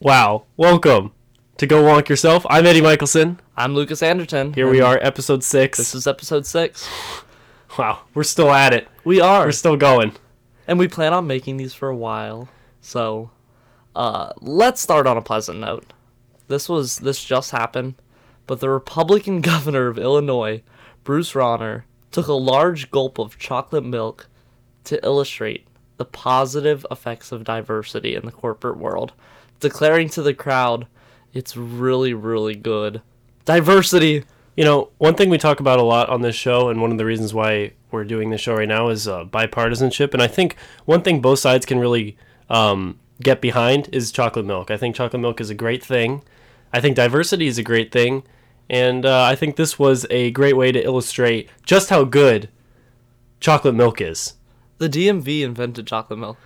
Wow. Welcome to Go Wonk Yourself. I'm Eddie Michelson. I'm Lucas Anderton. Here we are, episode six. This is episode six. wow. We're still at it. We are. We're still going. and we plan on making these for a while. So, uh, let's start on a pleasant note. This was this just happened, but the Republican governor of Illinois, Bruce Rauner, took a large gulp of chocolate milk to illustrate the positive effects of diversity in the corporate world, declaring to the crowd, "It's really, really good. Diversity." You know, one thing we talk about a lot on this show, and one of the reasons why we're doing this show right now is uh, bipartisanship. And I think one thing both sides can really um, get behind is chocolate milk. I think chocolate milk is a great thing. I think diversity is a great thing. And uh, I think this was a great way to illustrate just how good chocolate milk is. The DMV invented chocolate milk.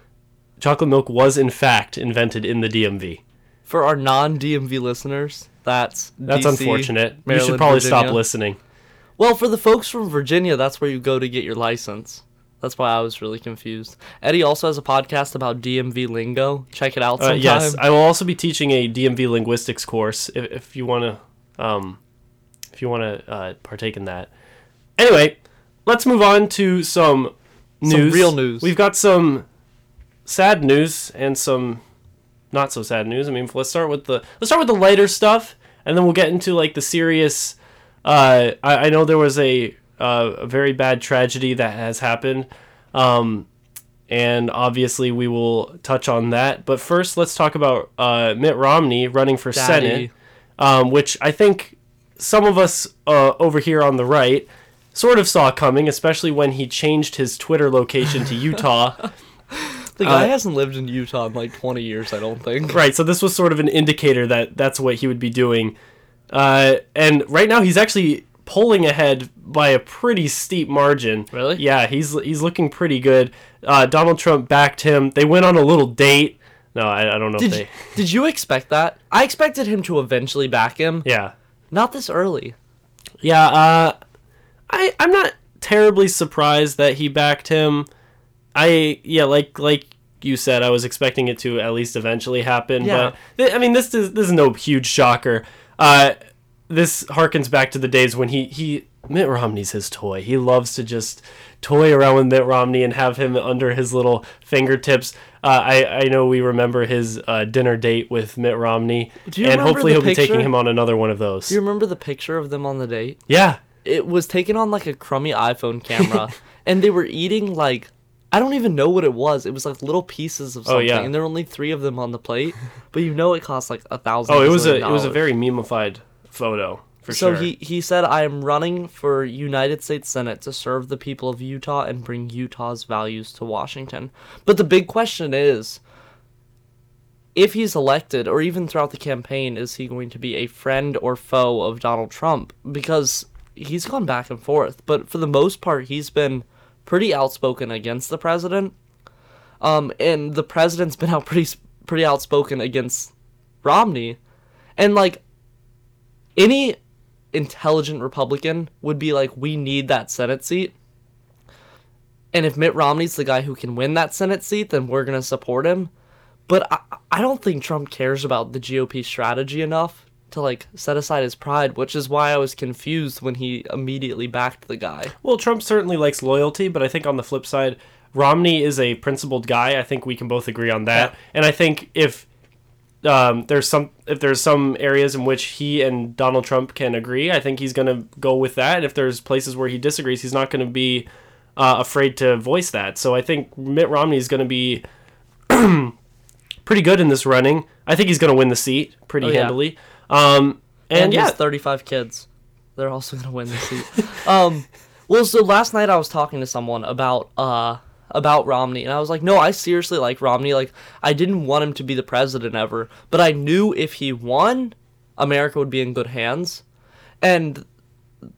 Chocolate milk was, in fact, invented in the DMV. For our non-DMV listeners, that's That's DC, unfortunate. you should probably stop listening. Well, for the folks from Virginia, that's where you go to get your license. That's why I was really confused. Eddie also has a podcast about DMV lingo. Check it out Uh, yes, I will also be teaching a DMV linguistics course if, if you want to, um, if you want to uh, partake in that. Anyway, let's move on to some Some news. real news. We've got some sad news and some not so sad news. I mean, let's start with the let's start with the lighter stuff, and then we'll get into like the serious. Uh, I, I know there was a uh, a very bad tragedy that has happened. Um, and obviously we will touch on that. But first, let's talk about uh, Mitt Romney running for Daddy. Senate, um, which I think some of us uh, over here on the right sort of saw coming, especially when he changed his Twitter location to Utah. the guy uh, hasn't lived in Utah in like 20 years, I don't think. right, so this was sort of an indicator that that's what he would be doing. Uh, and right now, he's actually pulling ahead by a pretty steep margin. Really? Yeah, he's he's looking pretty good. Uh, Donald Trump backed him. They went on a little date. No, I, I don't know Did they. did you expect that? I expected him to eventually back him. Yeah, Not this early. yeah. Uh, I I'm not terribly surprised that he backed him. I yeah, like like you said, I was expecting it to at least eventually happen. Yeah. But th- I mean, this is this is no huge shocker. Uh, this harkens back to the days when he he Mitt Romney's his toy. He loves to just toy around with Mitt Romney and have him under his little fingertips. Uh, I I know we remember his uh, dinner date with Mitt Romney, Do you and hopefully he'll be taking him on another one of those. Do you remember the picture of them on the date? yeah, it was taken on like a crummy iPhone camera, and they were eating like I don't even know what it was. It was like little pieces of something, Oh, yeah. and there were only three of them on the plate. But you know, it cost like a thousand. Oh, it was a gazillion it was a very memeified photo for So sure. he he said, "I am running for United States Senate to serve the people of Utah and bring Utah's values to Washington." But the big question is. If he's elected, or even throughout the campaign, is he going to be a friend or foe of Donald Trump? Because he's gone back and forth, but for the most part, he's been pretty outspoken against the president. Um, and the president's been out pretty pretty outspoken against Romney, and like any intelligent Republican would be like, we need that Senate seat. And if Mitt Romney's the guy who can win that Senate seat, then we're gonna support him. But I, I don't think Trump cares about the GOP strategy enough to like set aside his pride, which is why I was confused when he immediately backed the guy. Well, Trump certainly likes loyalty, but I think on the flip side, Romney is a principled guy. I think we can both agree on that. Yeah. And I think if um, there's some if there's some areas in which he and Donald Trump can agree, I think he's going to go with that. And if there's places where he disagrees, he's not going to be uh, afraid to voice that. So I think Mitt Romney is going to be pretty good in this running. I think he's going to win the seat pretty Oh, yeah. Um, and, and yeah, his 35 kids. They're also gonna win the seat. um, well, so last night I was talking to someone about uh about Romney, and I was like, no, I seriously like Romney. Like, I didn't want him to be the president ever, but I knew if he won, America would be in good hands. And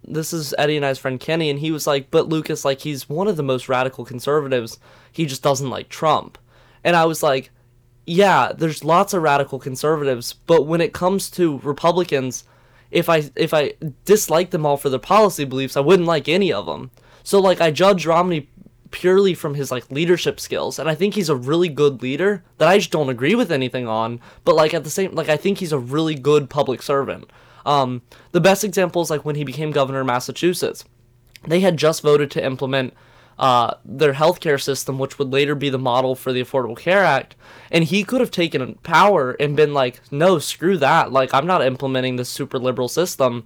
this is Eddie and I's friend Kenny, and he was like, but Lucas, like, he's one of the most radical conservatives. He just doesn't like Trump. And I was like, yeah, there's lots of radical conservatives, but when it comes to Republicans, if I if I dislike them all for their policy beliefs, I wouldn't like any of them. So like I judge Romney purely from his like leadership skills and i think he's a really good leader that i just don't agree with anything on but like at the same like i think he's a really good public servant um the best example is like when he became governor of massachusetts they had just voted to implement uh, their healthcare system, which would later be the model for the Affordable Care Act. And he could have taken power and been like, no, screw that. Like, I'm not implementing this super liberal system.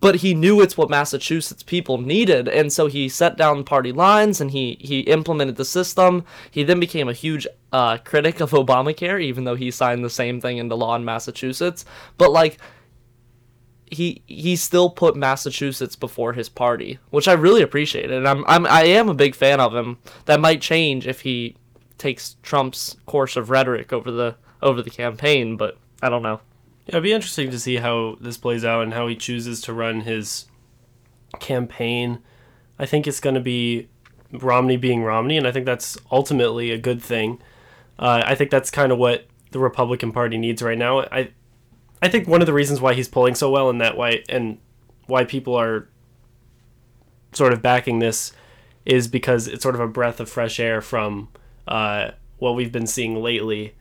But he knew it's what Massachusetts people needed. And so he set down party lines and he, he implemented the system. He then became a huge uh, critic of Obamacare, even though he signed the same thing into law in Massachusetts. But, like, he he still put Massachusetts before his party, which I really appreciate. And I'm I'm I am a big fan of him. That might change if he takes Trump's course of rhetoric over the over the campaign, but I don't know. Yeah, it'd be interesting to see how this plays out and how he chooses to run his campaign. I think it's going to be Romney being Romney, and I think that's ultimately a good thing. Uh, I think that's kind of what the Republican Party needs right now. I I think one of the reasons why he's pulling so well in that way and why people are sort of backing this is because it's sort of a breath of fresh air from uh, what we've been seeing lately.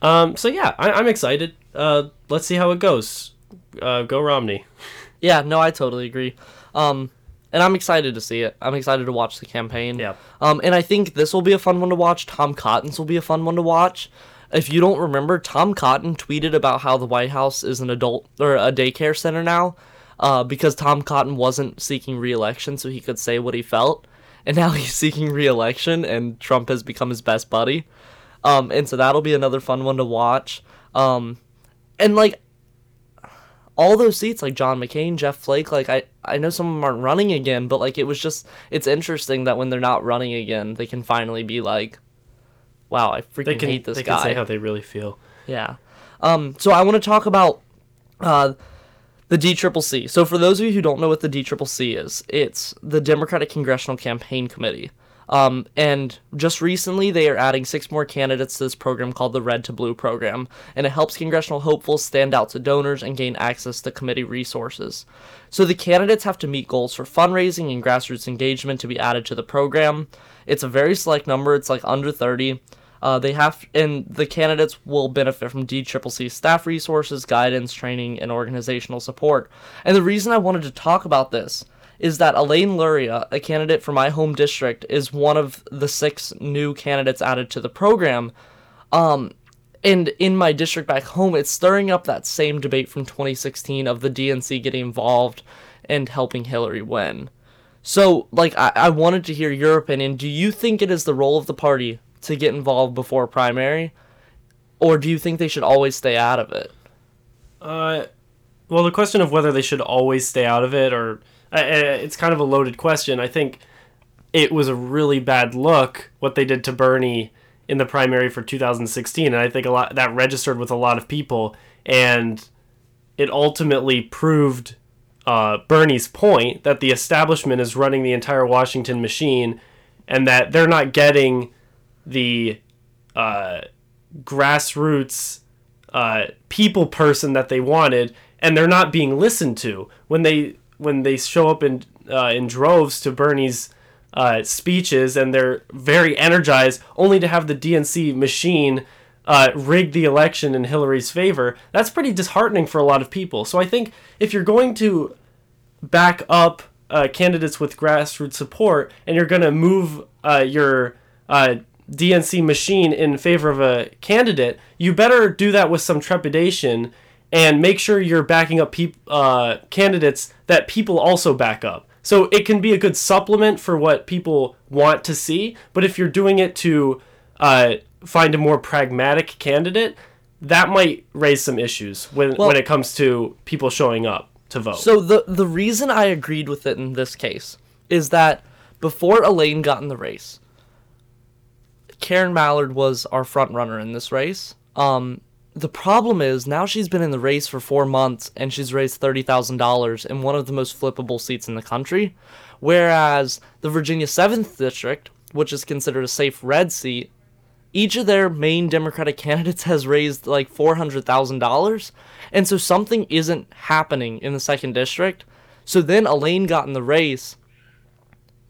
Um, so yeah, I, am excited. Uh, let's see how it goes. Uh, go Romney. Yeah, no, I totally agree. Um, and I'm excited to see it. I'm excited to watch the campaign. Yeah. Um, and I think this will be a fun one to watch. Tom Cotton's will be a fun one to watch. If you don't remember, Tom Cotton tweeted about how the White House is an adult or a daycare center now, uh, because Tom Cotton wasn't seeking re-election, so he could say what he felt, and now he's seeking re-election, and Trump has become his best buddy. Um, and so that'll be another fun one to watch. Um, and like all those seats, like John McCain, Jeff Flake, like I, I know some of them aren't running again, but like it was just, it's interesting that when they're not running again, they can finally be like, wow, I freaking They can hate this they guy. can say how they really feel. Yeah. Um, so I want to talk about uh, the DCCC. So for those of you who don't know what the DCCC is, it's the Democratic Congressional Campaign Committee. Um, and just recently, they are adding six more candidates to this program called the Red to Blue program, and it helps congressional hopefuls stand out to donors and gain access to committee resources. So the candidates have to meet goals for fundraising and grassroots engagement to be added to the program. It's a very select number; it's like under 30. Uh, they have, and the candidates will benefit from DCCC staff resources, guidance, training, and organizational support. And the reason I wanted to talk about this is that Elaine Luria, a candidate for my home district, is one of the six new candidates added to the program. Um, and in my district back home, it's stirring up that same debate from 2016 of the DNC getting involved and helping Hillary win. So, like, I, I wanted to hear your opinion. Do you think it is the role of the party to get involved before primary? Or do you think they should always stay out of it? Uh, well, the question of whether they should always stay out of it, or uh, it's kind of a loaded question. I think it was a really bad look what they did to Bernie in the primary for 2016, and I think a lot that registered with a lot of people, and it ultimately proved uh, Bernie's point that the establishment is running the entire Washington machine, and that they're not getting the uh, grassroots uh, people person that they wanted, and they're not being listened to when they when they show up in uh, in droves to Bernie's uh, speeches, and they're very energized, only to have the DNC machine uh, rig the election in Hillary's favor. That's pretty disheartening for a lot of people. So I think if you're going to back up uh, candidates with grassroots support, and you're going to move uh, your uh, DNC machine in favor of a candidate, you better do that with some trepidation and make sure you're backing up peop- uh, candidates that people also back up. So it can be a good supplement for what people want to see, but if you're doing it to uh, find a more pragmatic candidate, that might raise some issues when Well- when it comes to people showing up to vote. So the the reason I agreed with it in this case is that before Elaine got in the race, Karen Mallard was our front runner in this race. Um, the problem is now she's been in the race for four months and she's raised thirty thousand dollars in one of the most flippable seats in the country, whereas the Virginia seventh district, which is considered a safe red seat, each of their main Democratic candidates has raised like four hundred thousand dollars, and so something isn't happening in the second district. So then Elaine got in the race,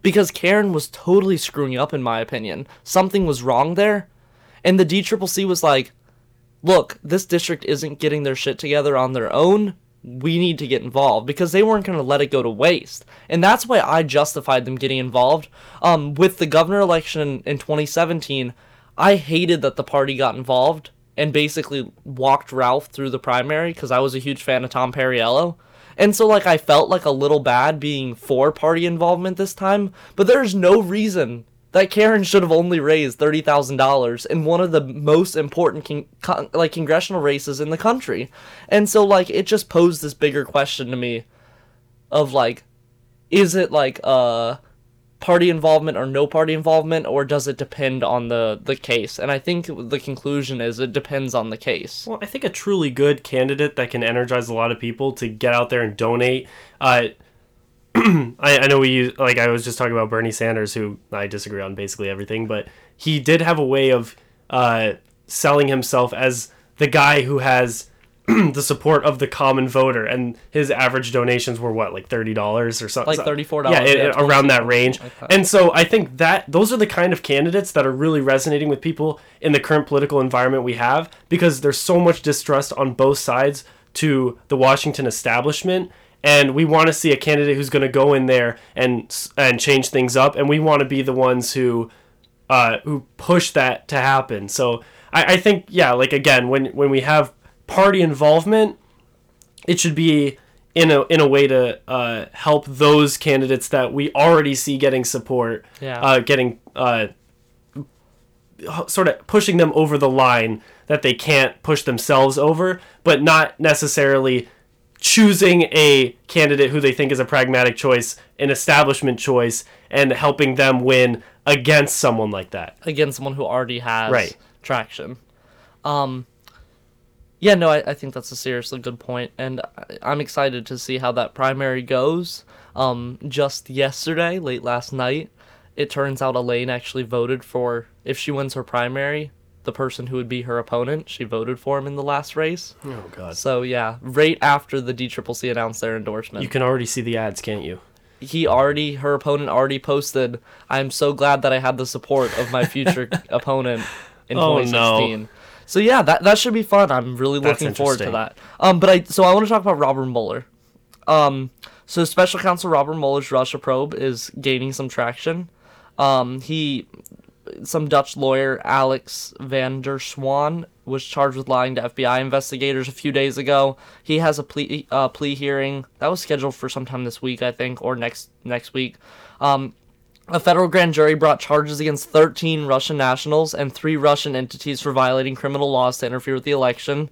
because Karen was totally screwing up in my opinion. Something was wrong there. And the DCCC was like, "Look, this district isn't getting their shit together on their own. We need to get involved because they weren't going to let it go to waste." And that's why I justified them getting involved. Um with the governor election in 2017, I hated that the party got involved and basically walked Ralph through the primary because I was a huge fan of Tom Perriello. And so, like, I felt like a little bad being for party involvement this time, but there's no reason that Karen should have only raised thirty thousand dollars in one of the most important con- con- like congressional races in the country, and so like it just posed this bigger question to me, of like, is it like uh party involvement or no party involvement or does it depend on the the case and i think the conclusion is it depends on the case Well, I think a truly good candidate that can energize a lot of people to get out there and donate. Uh, I, I know we use, like I was just talking about Bernie Sanders, who I disagree on basically everything, but he did have a way of uh, selling himself as the guy who has the support of the common voter, and his average donations were what, like thirty dollars or something, Like $34, yeah, it- yeah, around that range. like that. And so I think that those are the kind of candidates that are really resonating with people in the current political environment we have because there's so much distrust on both sides to the Washington establishment and we want to see a candidate who's going to go in there and and change things up and we want to be the ones who uh, who push that to happen. So I, I think yeah, like again, when when we have party involvement, it should be in a in a way to uh, help those candidates that we already see getting support, Yeah. uh, getting uh, sort of pushing them over the line that they can't push themselves over, but not necessarily choosing a candidate who they think is a pragmatic choice, an establishment choice, and helping them win against someone like that. against someone who already has Right. traction. Um, yeah, no, I, I think that's a seriously good point, and I- I'm excited to see how that primary goes. Um, just yesterday, late last night, it turns out Elaine actually voted for if she wins her primary, the person who would be her opponent. She voted for him in the last race. Oh God. So yeah, right after the DCCC announced their endorsement, You can already see the ads, can't you? he already her opponent already posted i'm so glad that i had the support of my future opponent in Oh, no. 2016 so yeah that, that should be fun. I'm really That's looking forward to that. Um but i so i want to talk about robert mueller. Um so special counsel robert mueller's russia probe is gaining some traction. Um he some Dutch lawyer, Alex van der Zwaan, was charged with lying to FBI investigators a few days ago. He has a plea uh, plea hearing that was scheduled for sometime this week, I think, or next next week. Um, a federal grand jury brought charges against 13 Russian nationals and three Russian entities for violating criminal laws to interfere with the election.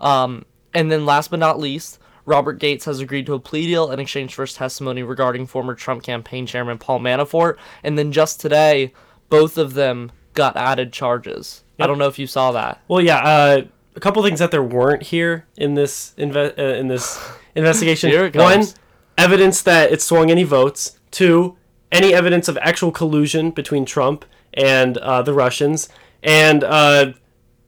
Um, and then, last but not least, Robert Gates has agreed to a plea deal in exchange for his testimony regarding former Trump campaign chairman Paul Manafort. And then just today, both of them got added charges. I don't know if you saw that. Well, yeah. Uh, a couple things that there weren't here in this inve- uh, in this investigation. Here it One, evidence that it swung any votes. Two, any evidence of actual collusion between Trump and uh, the Russians, and uh,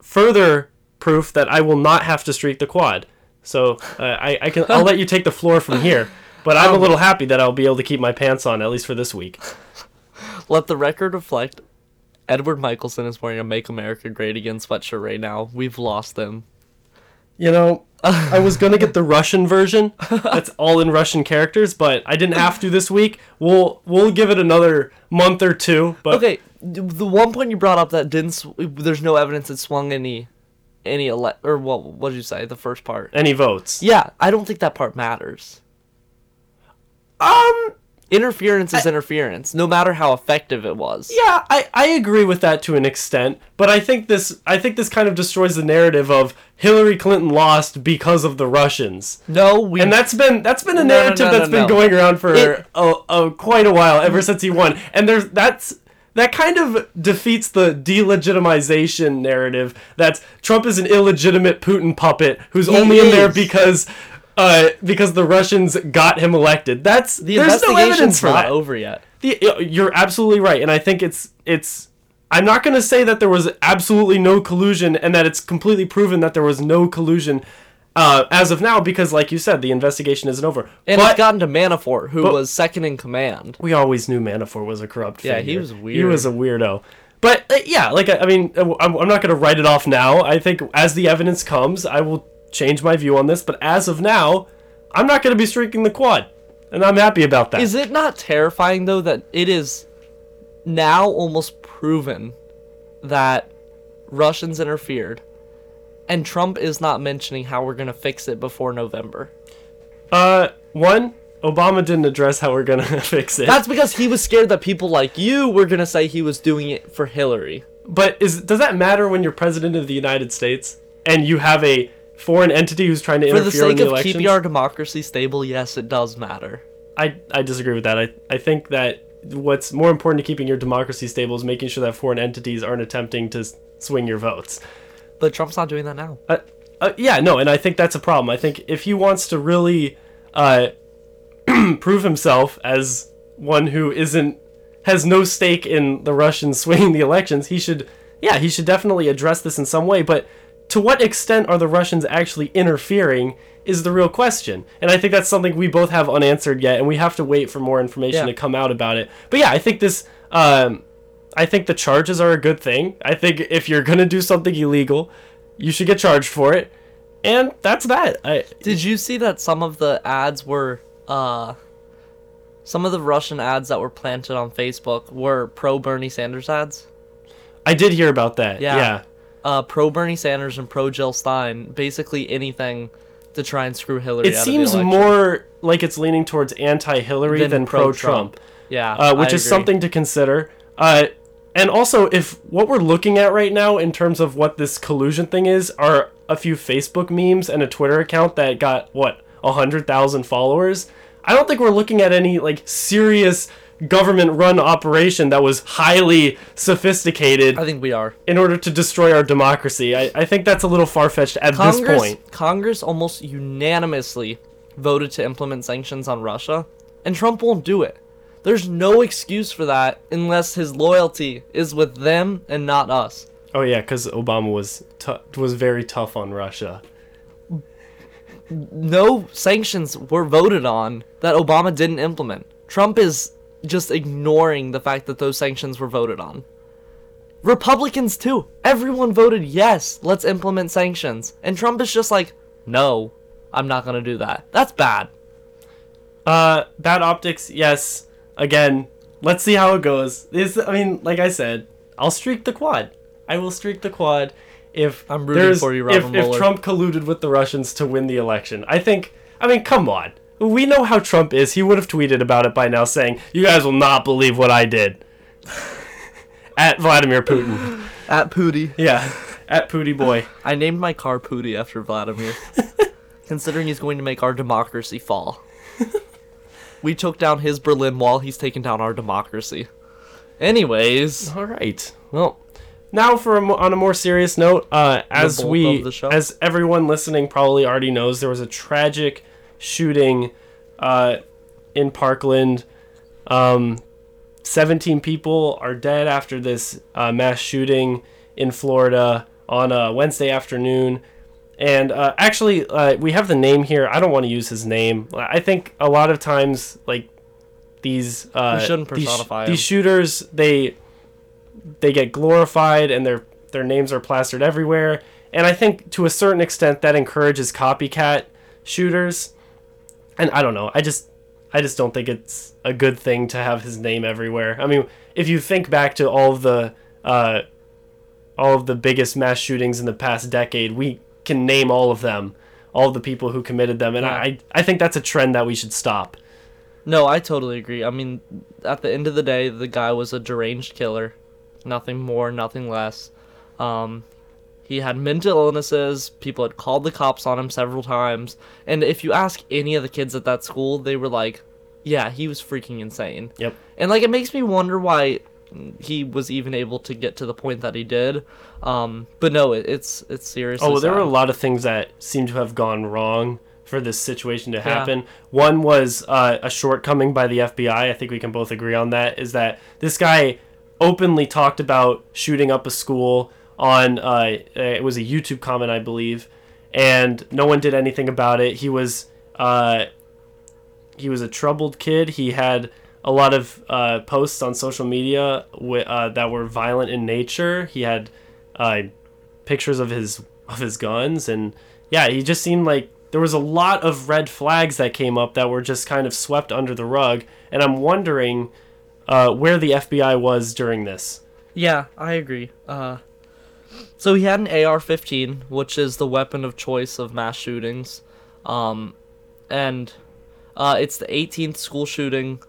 further proof that I will not have to streak the quad. So uh, I, I can I'll let you take the floor from here. But I'm a Um, little happy that I'll be able to keep my pants on at least for this week. Let the record reflect Edward Michelson is wearing a Make America Great Again sweatshirt right now. We've lost him. You know, I was gonna get the Russian version. That's all in Russian characters, but I didn't have to this week. We'll we'll give it another month or two. But Okay, the one point you brought up that didn't, sw- there's no evidence it swung any, any ele- or what? What did you say? The first part. any votes? Yeah, I don't think that part matters. Um. Interference is interference, no matter how effective it was. Yeah, I, I agree with that to an extent, but I think this I think this kind of destroys the narrative of Hillary Clinton lost because of the Russians. No, we. And that's been that's been a No, narrative no, no, that's been going around for It- quite a while, ever since he won. And there's that's that kind of defeats the delegitimization narrative that Trump is an illegitimate Putin puppet who's only in there because uh, because the Russians got him elected. That's the there's no investigation's evidence for not that. over yet. The, you're absolutely right, and I think it's it's. I'm not going to say that there was absolutely no collusion and that it's completely proven that there was no collusion. Uh, as of now, because like you said, the investigation isn't over. And but it's gotten to Manafort, who was second in command. we always knew Manafort was a corrupt Yeah, figure. he was weird. He was a weirdo. But uh, yeah, like I, I mean, uh, I'm, I'm not going to write it off now. I think as the evidence comes, I will change my view on this. But as of now, I'm not going to be streaking the quad, and I'm happy about that. Is it not terrifying though that it is now almost proven that Russians interfered, and Trump is not mentioning how we're gonna fix it before November? uh, one, Obama didn't address how we're going to fix it. That's because he was scared that people like you were gonna say he was doing it for Hillary. But is does that matter when you're president of the United States and you have a foreign entity who's trying to For interfere the in sake the of elections? keeping our democracy stable, yes, it does matter. I I disagree with that. I I think that what's more important to keeping your democracy stable is making sure that foreign entities aren't attempting to swing your votes. But Trump's not doing that now. Uh, uh, yeah, no, and I think that's a problem. I think if he wants to really uh, prove himself as one who isn't has no stake in the Russians swinging the elections, he should, yeah, he should definitely address this in some way. But to what extent are the Russians actually interfering is the real question, and I think that's something we both have unanswered yet, and we have to wait for more information Yeah. to come out about it. But yeah, I think this. Um, I think the charges are a good thing. I think if you're gonna do something illegal, you should get charged for it, and that's that. I Did you see that some of the ads were uh some of the Russian ads that were planted on Facebook were pro Bernie Sanders ads? I did hear about that. Yeah. Yeah. Uh pro Bernie Sanders and pro Jill Stein, basically anything to try and screw Hillary It out seems of the more like it's leaning towards anti-Hillary Than than, pro-Trump. pro-Trump, Yeah. uh, which I is agree. something to consider. Uh, and also, if what we're looking at right now in terms of what this collusion thing is are a few Facebook memes and a Twitter account that got what a hundred thousand followers, I don't think we're looking at any like serious government-run operation that was highly sophisticated I think we are. in order to destroy our democracy. I, I think that's a little far-fetched at this point. Congress almost unanimously voted to implement sanctions on Russia, and Trump won't do it. There's no excuse for that unless his loyalty is with them and not us. Oh yeah, because Obama was was very tough on Russia. no sanctions were voted on that Obama didn't implement. Trump is just ignoring the fact that those sanctions were voted on. Republicans too. Everyone voted yes, let's implement sanctions. And Trump is just like, no, I'm not going to do that. That's bad. Uh, bad optics, yes. Again, let's see how it goes. This, I mean, like I said, I'll streak the quad. I will streak the quad if I'm rooting for you, if, Robin if Mueller. Trump colluded with the Russians to win the election. I think. I mean, come on. We know how Trump is. He would have tweeted about it by now, saying, "You guys will not believe what I did." At Vladimir Putin. At Pooty. Yeah, at Pooty Boy. I named my car Pooty after Vladimir. considering he's going to make our democracy fall. we took down his Berlin Wall, he's taken down our democracy. Anyways, All right. Well, now for a on a more serious note, uh, as we, the show. as everyone listening probably already knows, there was a tragic shooting uh, in Parkland. Um, Seventeen people are dead after this uh, mass shooting in Florida on a Wednesday afternoon. And uh, actually, uh, we have the name here. I don't want to use his name. I think a lot of times, like these, uh, these, these shooters, they they get glorified and their their names are plastered everywhere. And I think to a certain extent that encourages copycat shooters. And I don't know. I just I just don't think it's a good thing to have his name everywhere. I mean, if you think back to all of the uh, all of the biggest mass shootings in the past decade, we can name all of them, all of the people who committed them, and Yeah. I I think that's a trend that we should stop. no, I totally agree. I mean, at the end of the day, the guy was a deranged killer. Nothing more, nothing less. Um, he had mental illnesses. People had called the cops on him several times. And if you ask any of the kids at that school, they were like, yeah, he was freaking insane. Yep. And like it makes me wonder why he was even able to get to the point that he did. Um, but no, it, it's it's serious. Oh, there were a lot of things that seem to have gone wrong for this situation to happen. One was uh, a shortcoming by the FBI. I think we can both agree on that. Is that this guy openly talked about shooting up a school on uh, it was a YouTube comment, I believe, and no one did anything about it. He was uh, he was a troubled kid. He had a lot of uh, posts on social media wi- uh, that were violent in nature. He had uh, pictures of his of his guns, and yeah, he just seemed like there was a lot of red flags that came up that were just kind of swept under the rug. And I'm wondering uh, where the FBI was during this. Yeah, I agree. Uh, so he had an AR-15, which is the weapon of choice of mass shootings, um, and uh, it's the 18th school shooting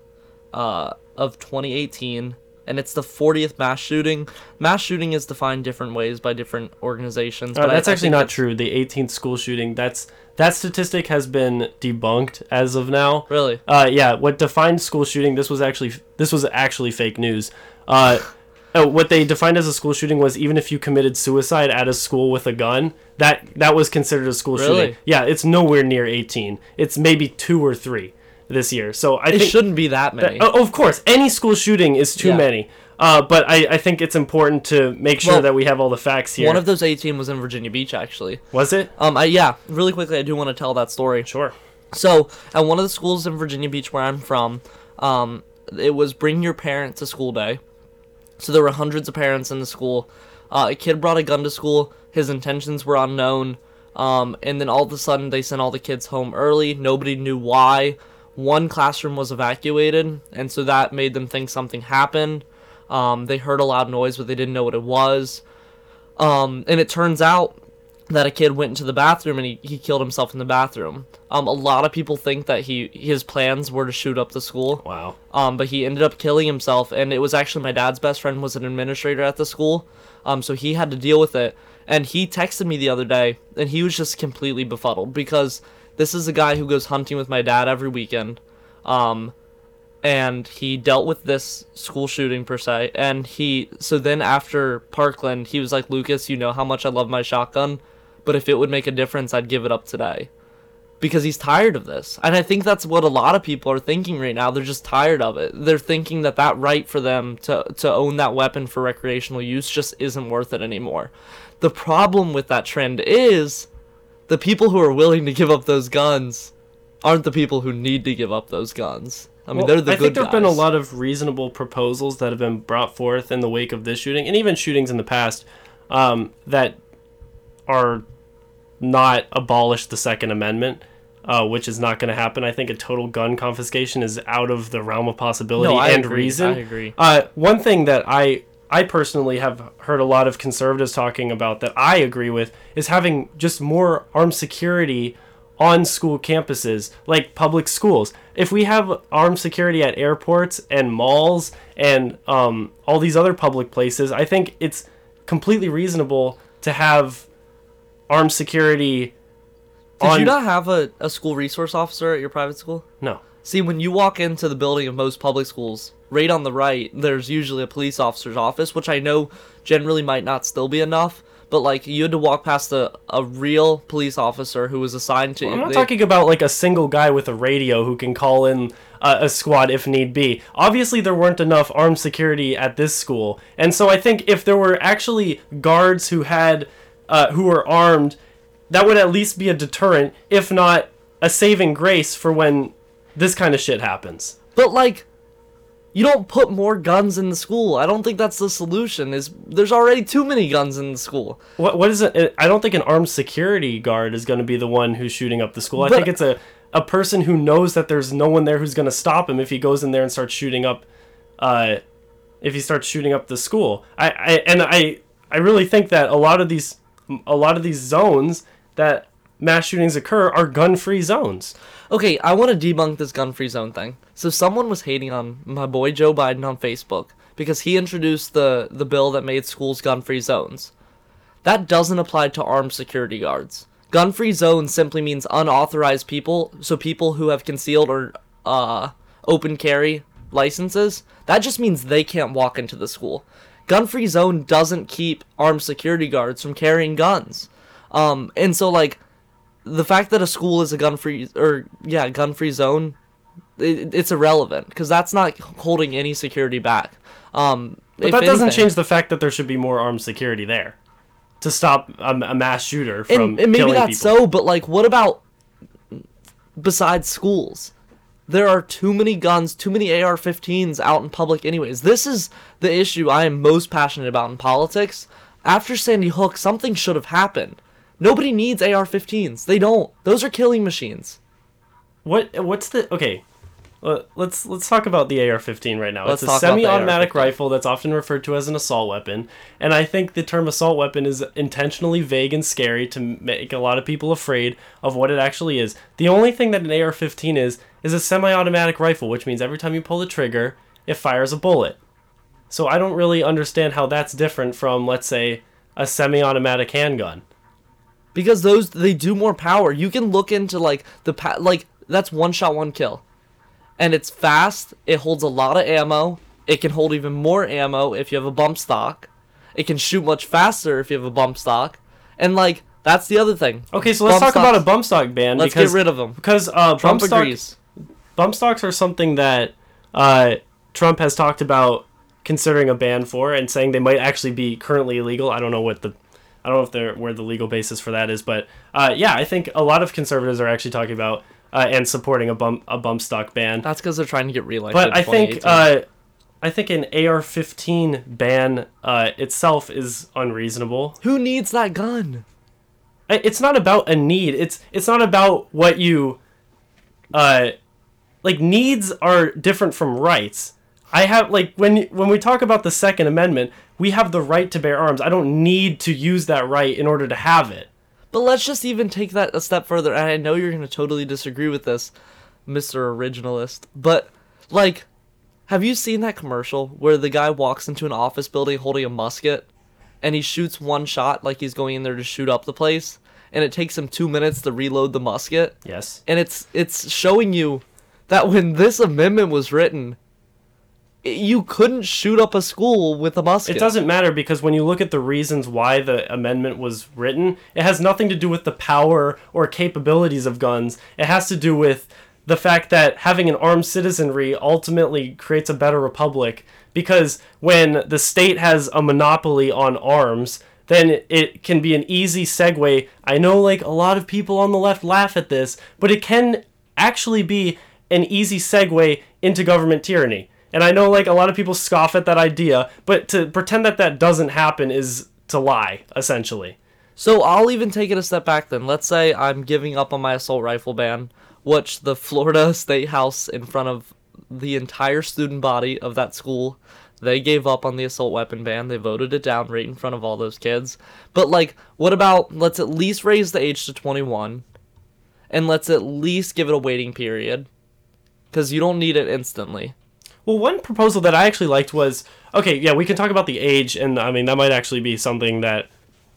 uh, of 2018, and it's the 40th mass shooting. Mass shooting is defined different ways by different organizations. Uh, that's I actually think not that's- true. The 18th school shooting. That's that statistic has been debunked as of now. Really? Uh, yeah. What defined school shooting? This was actually this was actually fake news. Uh, oh, what they defined as a school shooting was even if you committed suicide at a school with a gun, that that was considered a school Really? shooting. Yeah, it's nowhere near 18. It's maybe two or three this year. So I It shouldn't be that many. Oh, of course, any school shooting is too Yeah. many. Uh, but I, I think it's important to make sure Well, that we have all the facts here. One of those 18 was in Virginia Beach, actually. was it? Um, I, yeah, really quickly, I do want to tell that story. Sure. So, at one of the schools in Virginia Beach where I'm from, um, it was bring your parent to school day. So there were hundreds of parents in the school. Uh, a kid brought a gun to school. His intentions were unknown. Um, and then all of a sudden, they sent all the kids home early. Nobody knew why. One classroom was evacuated, and so that made them think something happened. Um, they heard a loud noise, but they didn't know what it was. Um, and it turns out that a kid went into the bathroom and he, he killed himself in the bathroom. Um, a lot of people think that he his plans were to shoot up the school. Wow. Um, but he ended up killing himself, and it was actually my dad's best friend was an administrator at the school. Um, so he had to deal with it, and he texted me the other day, and he was just completely befuddled because this is a guy who goes hunting with my dad every weekend. Um, and he dealt with this school shooting per se and he so then after parkland he was like lucas you know how much i love my shotgun but if it would make a difference i'd give it up today. Because he's tired of this. And i think that's what a lot of people are thinking right now. They're just tired of it. They're thinking that that right for them to to own that weapon for recreational use just isn't worth it anymore. The problem with that trend is the people who are willing to give up those guns aren't the people who need to give up those guns. I mean Well, they're the I good think there have been a lot of reasonable proposals that have been brought forth in the wake of this shooting, and even shootings in the past, um, that are not abolish the Second Amendment, uh, which is not going to happen. I think a total gun confiscation is out of the realm of possibility No, and agree. reason. I agree. Uh, one thing that I I personally have heard a lot of conservatives talking about that I agree with is having just more armed security on school campuses, like public schools. If we have armed security at airports and malls and um, all these other public places, I think it's completely reasonable to have armed security. Did on you not have a, a school resource officer at your private school? no. See, when you walk into the building of most public schools, right on the right, there's usually a police officer's office, which I know generally might not still be enough. But like, you had to walk past a, a real police officer who was assigned to. I'm not they- talking about like a single guy with a radio who can call in uh, a squad if need be. Obviously, there weren't enough armed security at this school, and so I think if there were actually guards who had uh, who are armed, that would at least be a deterrent, if not a saving grace for when this kind of shit happens. But like, you don't put more guns in the school. I don't think that's the solution. Is there's already too many guns in the school. What what is it? I don't think an armed security guard is going to be the one who's shooting up the school. I think it's a a person who knows that there's no one there who's going to stop him if he goes in there and starts shooting up, uh, if he starts shooting up the school. I, I and I I really think that a lot of these a lot of these zones that mass shootings occur are gun-free zones. Okay, I want to debunk this gun free zone thing. So someone was hating on my boy Joe Biden on Facebook because he introduced the the bill that made schools gun free zones. That doesn't apply to armed security guards. Gun free zone simply means unauthorized people, so people who have concealed or uh open carry licenses. That just means they can't walk into the school. Gun free zone doesn't keep armed security guards from carrying guns. Um and so like the fact that a school is a gun free or yeah gun free zone it, it's irrelevant because that's not holding any security back um But that doesn't anything- change the fact that there should be more armed security there. to stop a, a mass shooter from and, and maybe that's people. so but like what about besides schools there are too many guns too many ar-15s out in public anyways. This is the issue i am most passionate about in politics. After sandy hook something should have happened. Nobody needs ar-15s they don't. Those are killing machines. What what's the okay? Let's let's talk about the AR-15 right now. Let's it's a talk about the semi-automatic rifle that's often referred to as an assault weapon, and I think the term assault weapon is intentionally vague and scary to make a lot of people afraid of what it actually is. The only thing that an AR-15 is is a semi-automatic rifle, which means every time you pull the trigger, it fires a bullet. So I don't really understand how that's different from, let's say, a semi-automatic handgun. because those they do more power. You can look into like the pa- like that's one shot one kill. And it's fast, it holds a lot of ammo. It can hold even more ammo if you have a bump stock. It can shoot much faster if you have a bump stock. And like that's the other thing. Okay, so let's Bump talk about a bump stock ban. Let's because, get rid of them. Because uh, Trump bump stock, bump stocks are something that uh, Trump has talked about considering a ban for and saying they might actually be currently illegal. I don't know what the I don't know if they're where the legal basis for that is, but uh, yeah, I think a lot of conservatives are actually talking about uh, and supporting a bump a bump stock ban. That's because they're trying to get reelected. But I think uh, I think an AR-15 ban uh, itself is unreasonable. who needs that gun? It's not about a need. It's it's not about what you uh like needs are different from rights. I have like when when we talk about the second amendment, we have the right to bear arms. I don't need to use that right in order to have it. But let's just even take that a step further. And I know you're going to totally disagree with this, Mr. Originalist. But, like, have you seen that commercial where the guy walks into an office building holding a musket and he shoots one shot like he's going in there to shoot up the place? And it takes him two minutes to reload the musket? Yes. And it's it's showing you that when this amendment was written, you couldn't shoot up a school with a musket. It doesn't matter because when you look at the reasons why the amendment was written, it has nothing to do with the power or capabilities of guns. It has to do with the fact that having an armed citizenry ultimately creates a better republic because when the state has a monopoly on arms, then it can be an easy segue. I know like a lot of people on the left laugh at this, but it can actually be an easy segue into government tyranny. And I know like a lot of people scoff at that idea, but to pretend that that doesn't happen is to lie, essentially. So I'll even take it a step back then. Let's say I'm giving up on my assault rifle ban, which the Florida State House in front of the entire student body of that school, they gave up on the assault weapon ban. They voted it down right in front of all those kids. But like, what about let's at least raise the age to 21 and let's at least give it a waiting period cuz you don't need it instantly. Well, one proposal that I actually liked was okay, yeah, we can talk about the age, and I mean that might actually be something that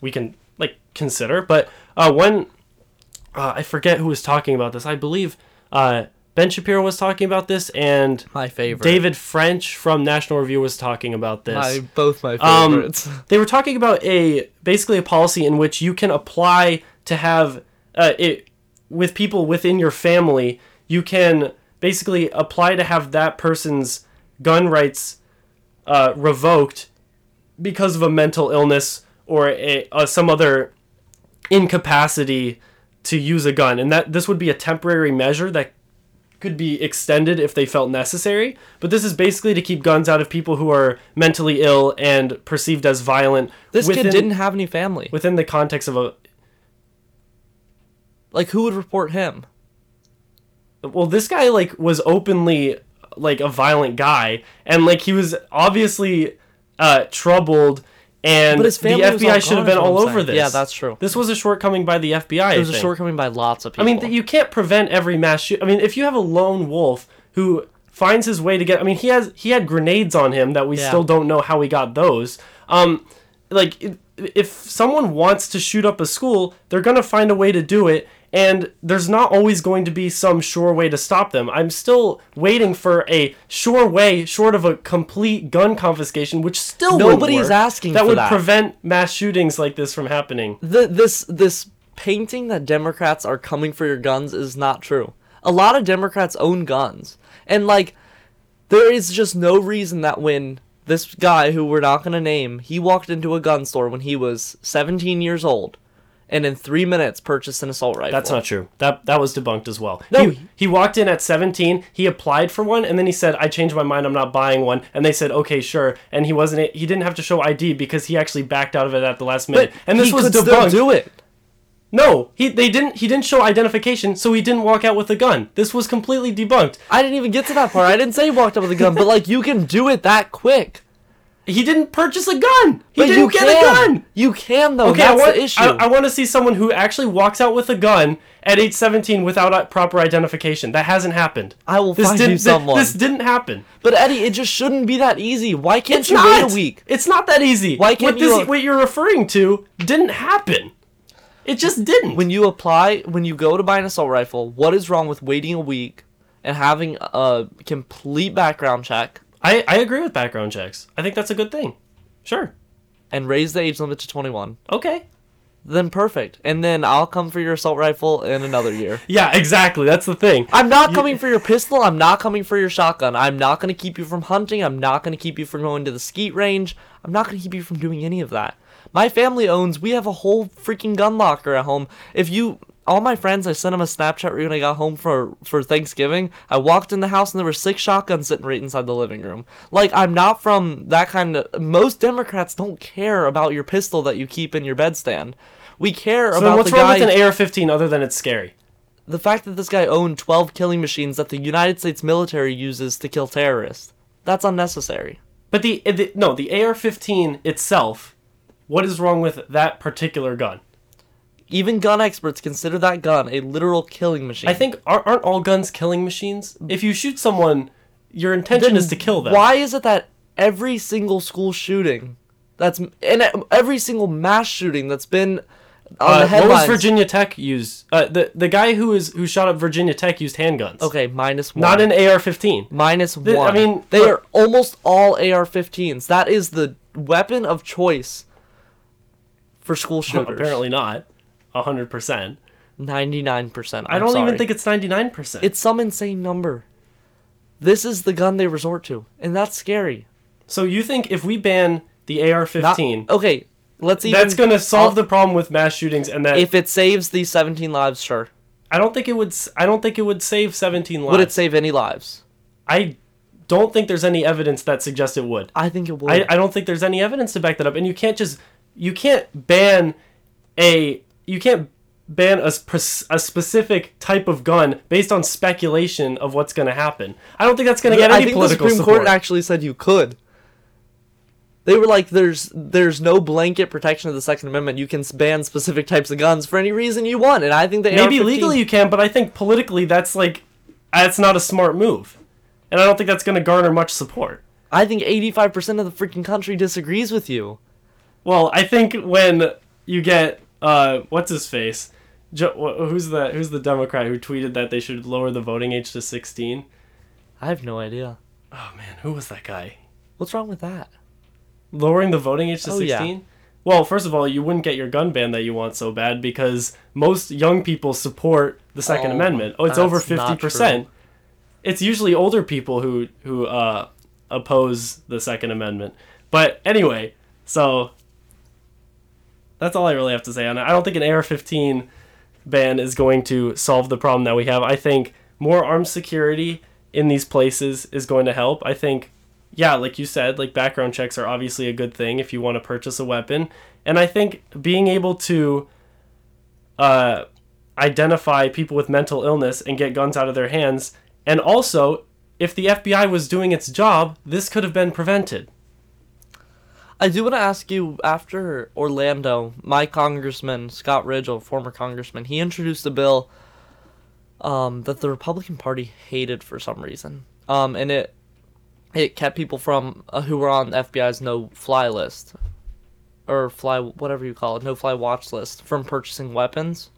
we can like consider. But uh, one, uh, I forget who was talking about this. I believe uh, Ben Shapiro was talking about this, and My favorite. David French from National Review was talking about this. my both my Um, favorites. they were talking about a basically a policy in which you can apply to have uh, it with people within your family. You can basically apply to have that person's gun rights uh, revoked because of a mental illness or a, uh, some other incapacity to use a gun, and that this would be a temporary measure that could be extended if they felt necessary. But this is basically to keep guns out of people who are mentally ill and perceived as violent. this within, kid didn't have any family. within the context of a. Like who would report him? Well, this guy like was openly like a violent guy, and like he was obviously uh, troubled. And But his the FBI should have been all over saying. this. Yeah, that's true. This was a shortcoming by the FBI. It was a shortcoming by lots of people. I mean, you can't prevent every mass shoot. I mean, if you have a lone wolf who finds his way to get, I mean, he has he had grenades on him that we Yeah. still don't know how he got those. Um, like if someone wants to shoot up a school, they're gonna find a way to do it, and there's not always going to be some sure way to stop them. I'm still waiting for a sure way, short of a complete gun confiscation, which still Nobody's asking that would that. prevent mass shootings like this from happening. the, this this painting that Democrats are coming for your guns is not true. A lot of Democrats own guns, and like there is just no reason that when This guy who we're not gonna name, he walked into a gun store when he was 17 years old, and in three minutes purchased an assault rifle. That's not true. That that was debunked as well. No. He, he walked in at 17, he applied for one and then he said I changed my mind, I'm not buying one. And they said okay, sure. And he wasn't he didn't have to show ID because he actually backed out of it at the last minute. But and this he was could still debunked. do it. No, he they didn't he didn't show identification, so he didn't walk out with a gun. This was completely debunked. I didn't even get to that part. I didn't say he walked up with a gun, but like you can do it that quick. He didn't purchase a gun. He But didn't you get can. a gun. You can though. Okay, That's I want, the issue. I, I want to see someone who actually walks out with a gun at age 17 without proper identification. That hasn't happened. I will This find didn't, you someone. This didn't happen. but Eddie, it just shouldn't be that easy. Why can't It's you not. wait a week? It's not that easy. Why can't what this, you- what you're referring to didn't happen. It just didn't. When you apply, when you go to buy an assault rifle, what is wrong with waiting a week and having a complete background check I, I agree with background checks. I think that's a good thing. Sure. and raise the age limit to 21? Okay. Then perfect. And then I'll come for your assault rifle in another year. Yeah, exactly. That's the thing. I'm not coming for your pistol. I'm not coming for your shotgun. I'm not going to keep you from hunting. I'm not going to keep you from going to the skeet range. I'm not going to keep you from doing any of that. My family owns, we have a whole freaking gun locker at home. If you, all my friends, I sent them a Snapchat when I got home for, for Thanksgiving. I walked in the house and there were six shotguns sitting right inside the living room. Like, I'm not from that kind of, most Democrats don't care about your pistol that you keep in your bedstand. We care So about what's wrong guy with an AR-15 other than it's scary? the fact that this guy owned 12 killing machines that the United States military uses to kill terrorists. That's unnecessary. But the, the no, the AR-15 itself. What is wrong with that particular gun? Even gun experts consider that gun a literal killing machine. I think aren't, aren't all guns killing machines? If you shoot someone, your intention is to kill them. Why is it that every single school shooting that's and every single mass shooting that's been on the Uh, what was Virginia Tech use? Uh, the the guy who is who shot up Virginia Tech used handguns. Okay, minus one. Not an AR-15. minus I one. mean, they look- are almost all AR-15s. That is the weapon of choice for school shooters. Apparently not. Hundred percent. Ninety-nine percent. I don't even think it's ninety nine percent. It's some insane number. This is the gun they resort to, and that's scary. So you think if we ban the AR fifteen, okay, let's even. that's gonna solve I'll- the problem with mass shootings, and that If it saves these 17 lives, sure. I don't think it would. I don't think it would save seventeen lives. Would it save any lives? I don't think there's any evidence that suggests it would. I think it would. I, I don't think there's any evidence to back that up, and you can't just you can't ban a you can't ban a, sp- a specific type of gun based on speculation of what's going to happen. I don't think that's going to get any I think the Supreme support. Court actually said you could. They were like, "There's there's no blanket protection of the Second Amendment. You can ban specific types of guns for any reason you want." And I think that Maybe AR-15 legally you can, but I think politically that's like that's not a smart move, and I don't think that's going to garner much support. I think 85% of the freaking country disagrees with you. Well, I think when you get uh, what's his face, jo- who's the who's the Democrat who tweeted that they should lower the voting age to sixteen? I have no idea. Oh man, who was that guy? What's wrong with that? Lowering the voting age to Oh, yeah. sixteen? Well, first of all, you wouldn't get your gun ban that you want so bad because most young people support the Second Oh, Amendment. Oh, it's over fifty percent. It's usually older people who who uh, oppose the Second Amendment. But anyway, so that's all I really have to say on it. I don't think an AR-15 ban is going to solve the problem that we have. I think more armed security in these places is going to help. I think, yeah, like you said, like background checks are obviously a good thing if you want to purchase a weapon. And I think being able to uh, identify people with mental illness and get guns out of their hands, and also, if the FBI was doing its job, this could have been prevented. I do want to ask you after Orlando, my congressman, Scott Rigell, former congressman, he introduced a bill um, that the Republican Party hated for some reason. Um, and it it kept people from uh, who were on the FBI's no fly list or fly whatever you call it, no fly watch list from purchasing weapons.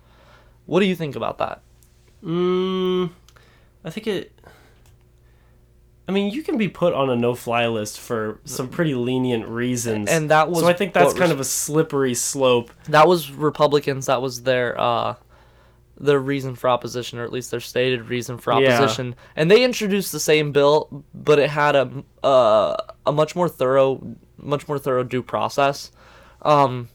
What do you think about that? Mm, I think it. I mean, you can be put on a no-fly list for some pretty lenient reasons, And that was so I think that's kind was- of a slippery slope. That was Republicans. That was their uh, their reason for opposition, or at least their stated reason for Yeah. opposition. And they introduced the same bill, but it had a uh, a much more thorough, much more thorough due process. Um,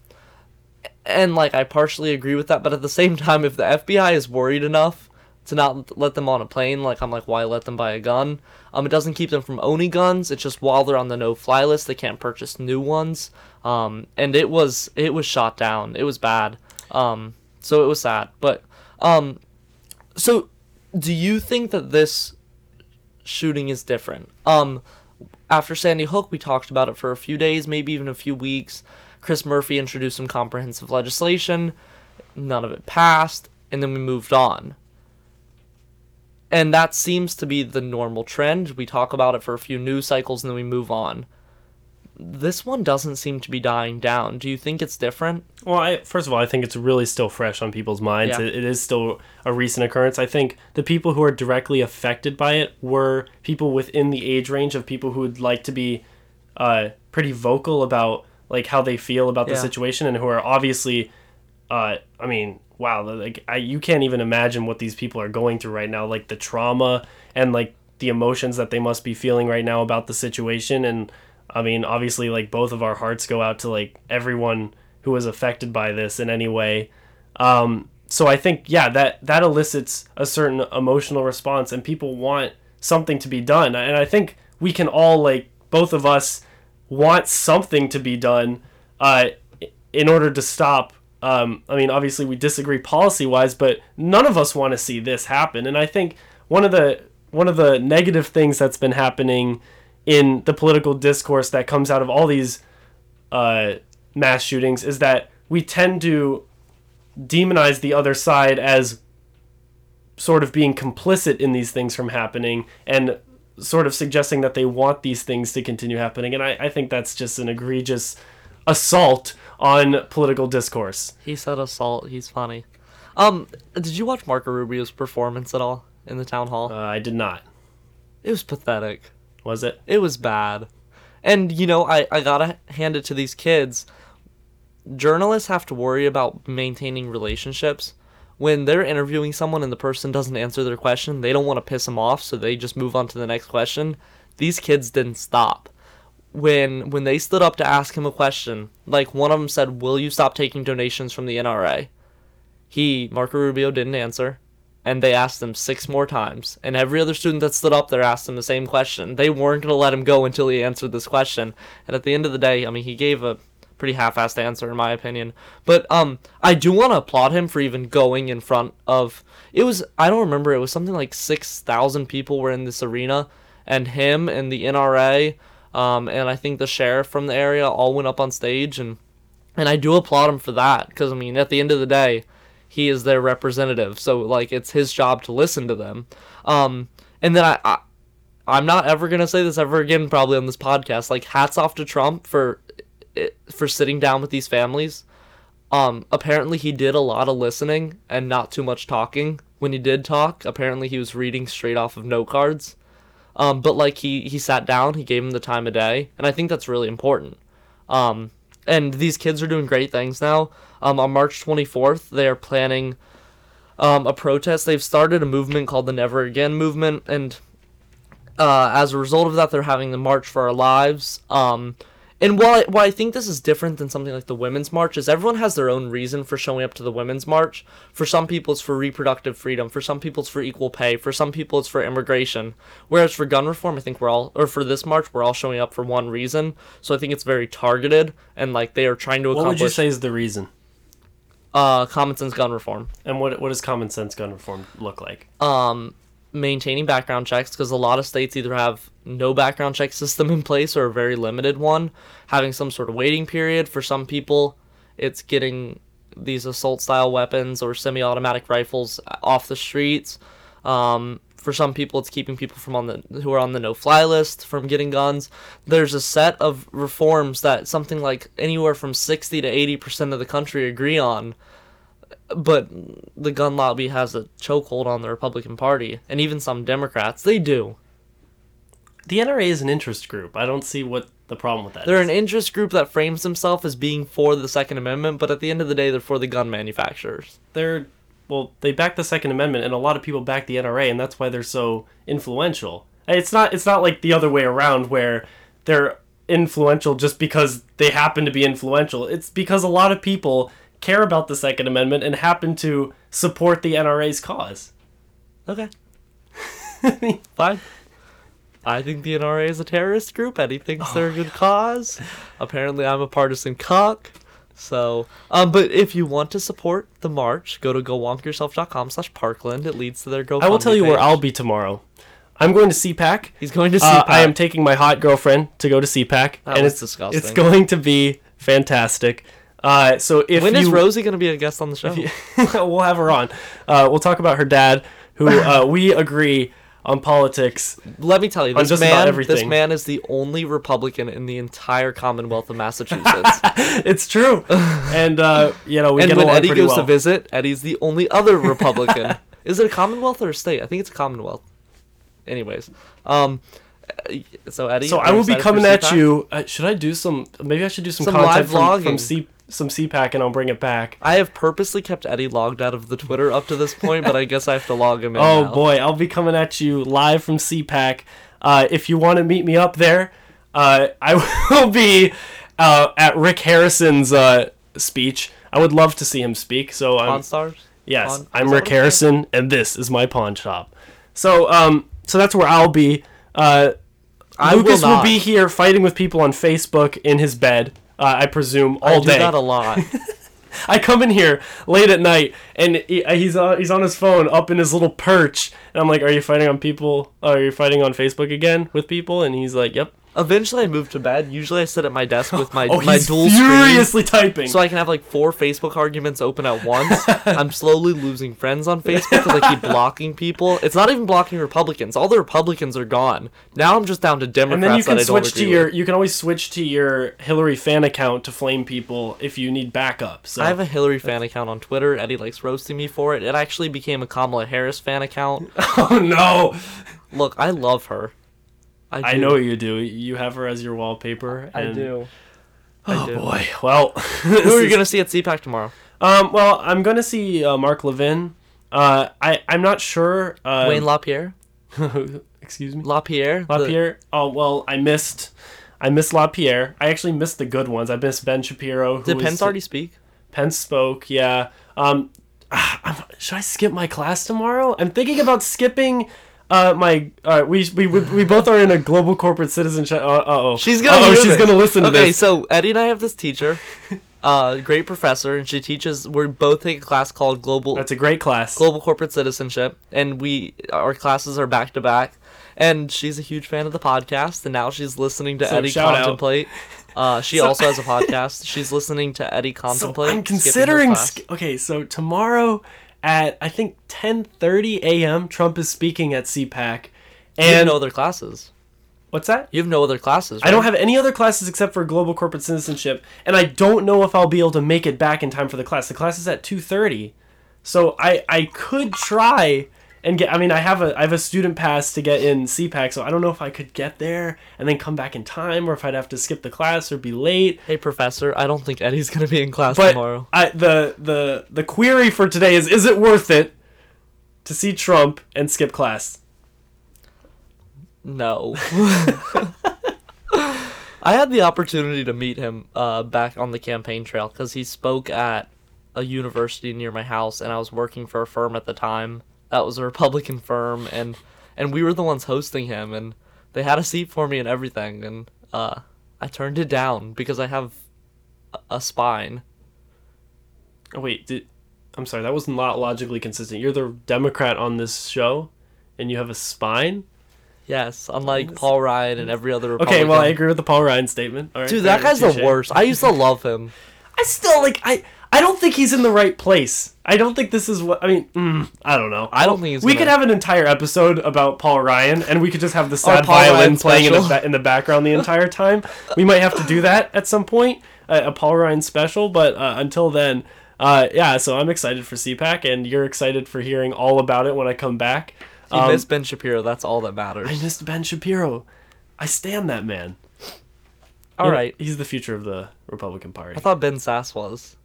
and like I partially agree with that, but at the same time, if the FBI is worried enough to not let them on a plane, like I'm like, why let them buy a gun? Um, it doesn't keep them from owning guns. It's just while they're on the no-fly list, they can't purchase new ones. Um, and it was it was shot down. It was bad. Um, so it was sad. But um, so do you think that this shooting is different? Um, after Sandy Hook, we talked about it for a few days, maybe even a few weeks. Chris Murphy introduced some comprehensive legislation. None of it passed, and then we moved on. And that seems to be the normal trend. We talk about it for a few news cycles and then we move on. This one doesn't seem to be dying down. Do you think it's different? Well, I, first of all, I think it's really still fresh on people's minds. Yeah. It, it is still a recent occurrence. I think the people who are directly affected by it were people within the age range of people who would like to be uh, pretty vocal about like how they feel about the situation and who are obviously, uh, I mean, wow, like I, you can't even imagine what these people are going through right now, like the trauma and like the emotions that they must be feeling right now about the situation and. I mean, obviously, like both of our hearts go out to like everyone who was affected by this in any way. Um, so I think, yeah, that that elicits a certain emotional response, and people want something to be done. And I think we can all like both of us want something to be done uh, in order to stop. Um, I mean, obviously, we disagree policy wise, but none of us want to see this happen. And I think one of the one of the negative things that's been happening in the political discourse that comes out of all these uh, mass shootings is that we tend to demonize the other side as sort of being complicit in these things from happening and sort of suggesting that they want these things to continue happening. And I, I think that's just an egregious assault on political discourse. He said assault. He's funny. Um, did you watch Marco Rubio's performance at all in the town hall? Uh, I did not. It was pathetic. Was it? It was bad. And you know, I, I gotta hand it to these kids. Journalists have to worry about maintaining relationships. When they're interviewing someone and the person doesn't answer their question, they don't want to piss them off, so they just move on to the next question. These kids didn't stop. When when they stood up to ask him a question, like one of them said, "Will you stop taking donations from the NRA?" He Marco Rubio didn't answer and they asked him six more times. And every other student that stood up there asked him the same question. They weren't to let him go until he answered this question. And at the end of the day, I mean, he gave a pretty half-assed answer in my opinion. But um, I do want to applaud him for even going in front of. It was I don't remember. It was something like six thousand people were in this arena, and him and the NRA, um, and I think the sheriff from the area all went up on stage and. And I do applaud him for that because I mean, at the end of the day, he is their representative so like it's his job to listen to them. Um and then i, I i'm not ever gonna say this ever again probably on this podcast like hats off to trump for for sitting down with these families. Um apparently he did a lot of listening and not too much talking when he did talk. Apparently he was reading straight off of note cards um but like he he sat down he gave him the time of day and i think that's really important um and these kids are doing great things now. Um, on March 24th, they are planning um, a protest. They've started a movement called the Never Again movement, and uh, as a result of that, they're having the March for Our Lives. Um, and while I, while I think this is different than something like the Women's March, is everyone has their own reason for showing up to the Women's March. For some people, it's for reproductive freedom. For some people, it's for equal pay. For some people, it's for immigration. Whereas for gun reform, I think we're all, or for this march, we're all showing up for one reason. So I think it's very targeted, and like they are trying to accomplish. What would you say is the reason? uh, common sense gun reform. And what what does common sense gun reform look like? um, maintaining background checks because a lot of states either have no background check system in place or a very limited one. Having some sort of waiting period for some people, it's getting these assault style weapons or semi-automatic rifles off the streets. Um, for some people, it's keeping people from on the who are on the no-fly list from getting guns. There's a set of reforms that something like anywhere from sixty to eighty percent of the country agree on but the gun lobby has a chokehold on the Republican Party, and even some Democrats, they do. The NRA is an interest group. I don't see what the problem with that They're is. an interest group that frames themselves as being for the Second Amendment, but at the end of the day, they're for the gun manufacturers. they're well, they back the Second Amendment, and a lot of people back the NRA, and that's why they're so influential. Uh, it's not it's not like the other way around where they're influential just because they happen to be influential. It's because a lot of people care about the Second Amendment and happen to support the NRA's cause. Okay. Fine. I think the NRA is a terrorist group. Eddie thinks they're a good cause. Apparently, I'm a partisan cock. So, um, but if you want to support the march, go to gowonkerself.com slash parkland. It leads to their GoFundMe I will tell you where. I'll be tomorrow. I'm going to CPAC. He's going to see. Uh, I am taking my hot girlfriend to go to CPAC, That and it's disgusting. It's going to be fantastic. Uh, so if when you, is Rosie going to be a guest on the show? we'll have her on. Uh, we'll talk about her dad, who uh, we agree on politics. Let me tell you, this man, this man is the only Republican in the entire Commonwealth of Massachusetts. It's true, and uh, you know we and get when Eddie goes well. to visit, Eddie's the only other Republican. is it a Commonwealth or a state? I think it's a Commonwealth. Anyways, um, so Eddie, so I will be coming at CPAC? you. Uh, should I do some? Maybe I should do some, Some content live from, from. C, some CPAC, and I'll bring it back. I have purposely kept Eddie logged out of the Twitter up to this point, but I guess I have to log him in. Oh now. boy, I'll be coming at you live from CPAC. Uh, if you want to meet me up there, uh, I will be uh, at Rick Harrison's uh, speech. I would love to see him speak. So I'm Pawn Stars. yes, Pawn- I'm Rick Harrison, and this is my pawn shop. So um, so that's where I'll be. Uh, I Lucas will, will, be here fighting with people on Facebook in his bed. Uh, I presume all I do day. that a lot. I come in here late at night and he, uh, he's on he's on his phone up in his little perch and I'm like, "Are you fighting on people? Are you fighting on Facebook again with people?" And he's like, "Yep." Eventually, I move to bed. Usually, I sit at my desk with my Oh, my he's dual screen. typing. So I can have like four Facebook arguments open at once. I'm slowly losing friends on Facebook because I keep blocking people. It's not even blocking Republicans. All the Republicans are gone. Now I'm just down to Democrats and then you can that I switch to your with. you can always switch to your Hillary fan account to flame people if you need backup. So I have a Hillary fan account on Twitter. Eddie likes roasting me for it. It actually became a Kamala Harris fan account. Oh no. Look, I love her. I do. know you do. You have her as your wallpaper. I and- do. I Oh do. boy. Well, Who are you gonna see at CPAC tomorrow? Um, well, I'm gonna see uh, Mark Levin. Uh, I I'm not sure. Uh, Wayne LaPierre. excuse me. LaPierre. the- LaPierre. Oh well, I missed. I missed LaPierre. I actually missed the good ones. I missed Ben Shapiro. Who Did Pence already speak? Pence spoke. Yeah. Um, I'm, should I skip my class tomorrow? I'm thinking about skipping. Uh, my uh, we, we we we both are in a global corporate citizenship. Uh oh. She's gonna. Oh, she's this. gonna listen to okay, this. so Eddie and I have this teacher, uh, great professor, and she teaches. We both take a class called global That's a great class. global corporate citizenship, and we our classes are back to back. And she's a huge fan of the podcast, and now she's listening to So, Eddie contemplate. Uh, she So- also has a podcast. She's listening to Eddie So contemplate. I'm considering. Sk- okay, so tomorrow at I think 10:30 a.m. Trump is speaking at CPAC, you have and no other classes. what's that? You have no other classes. I don't have any other classes except for global corporate citizenship, and I don't know if I'll be able to make it back in time for the class. The class is at 2:30, so I I could try and get. I mean, I have a I have a student pass to get in CPAC, so I don't know if I could get there and then come back in time, or if I'd have to skip the class or be late. Hey, professor, I don't think Eddie's gonna be in class But tomorrow. I, the the the query for today is: Is it worth it to see Trump and skip class? No. I had the opportunity to meet him uh, back on the campaign trail because he spoke at a university near my house, and I was working for a firm at the time that was a Republican firm, and and we were the ones hosting him, and they had a seat for me and everything, and uh, I turned it down because I have a, a spine. Oh, wait, did, I'm sorry, that was not logically consistent. You're the Democrat on this show, and you have a spine. Yes, unlike Paul Ryan and every other Republican. Okay, well, I agree with the Paul Ryan statement. All right, Dude, that guy's the worst. I used to love him. I still like. I I don't think he's in the right place. I don't think this is what I mean. Mm, I don't know. I don't think he's we gonna- could have an entire episode about Paul Ryan, and we could just have the sad Paul violin Ryan playing in the, special. ba- in the background the entire time. we might have to do that at some point, a, a Paul Ryan special. But uh, until then, uh, yeah. So I'm excited for CPAC, and you're excited for hearing all about it when I come back. You Um, miss Ben Shapiro. That's all that matters. I missed Ben Shapiro. I stand that man. All right. he's the future of the Republican Party. I thought Ben Sass was.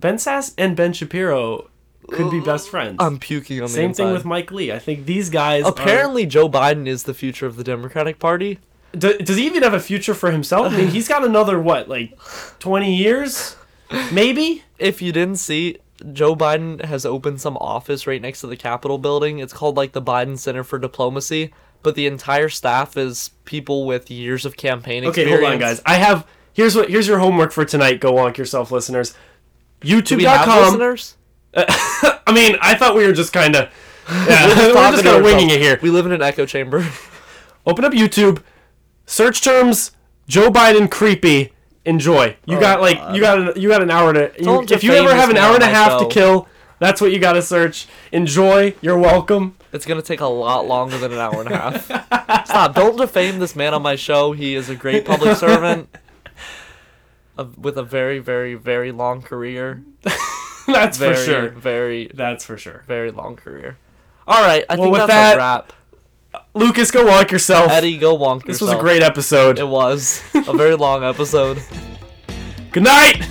Ben Sass and Ben Shapiro could be best friends. I'm puking on the Same thing with Mike Lee. I think these guys. are- Apparently, Joe Biden is the future of the Democratic Party. Do, does he even have a future for himself? I mean, he's got another what, like, twenty years, maybe. If you didn't see, Joe Biden has opened some office right next to the Capitol building. It's called like the Biden Center for Diplomacy, but the entire staff is people with years of campaign Okay, experience. hold on, guys. I have here's what here's your homework for tonight. Go wonk yourself, listeners. Do we have YouTube.com. listeners? Uh, I mean, I thought we were just kind of yeah, we're just kind of winging it here. We live in an echo chamber. Open up YouTube, search terms Joe Biden creepy. Enjoy. You oh got like you got an, you got an hour to. You, if you ever have an hour and a half to kill, that's what you got to search. Enjoy. You're welcome. It's gonna take a lot longer than an hour and a half. Stop! Don't defame this man on my show. He is a great public servant, with a very, very, very long career. that's Very, for sure. very, That's for sure. very long career. All right, I Well, think with that's that- a wrap. Lucas, go walk yourself. Eddie, go wonk this was a great episode. It was a very long episode. Good night.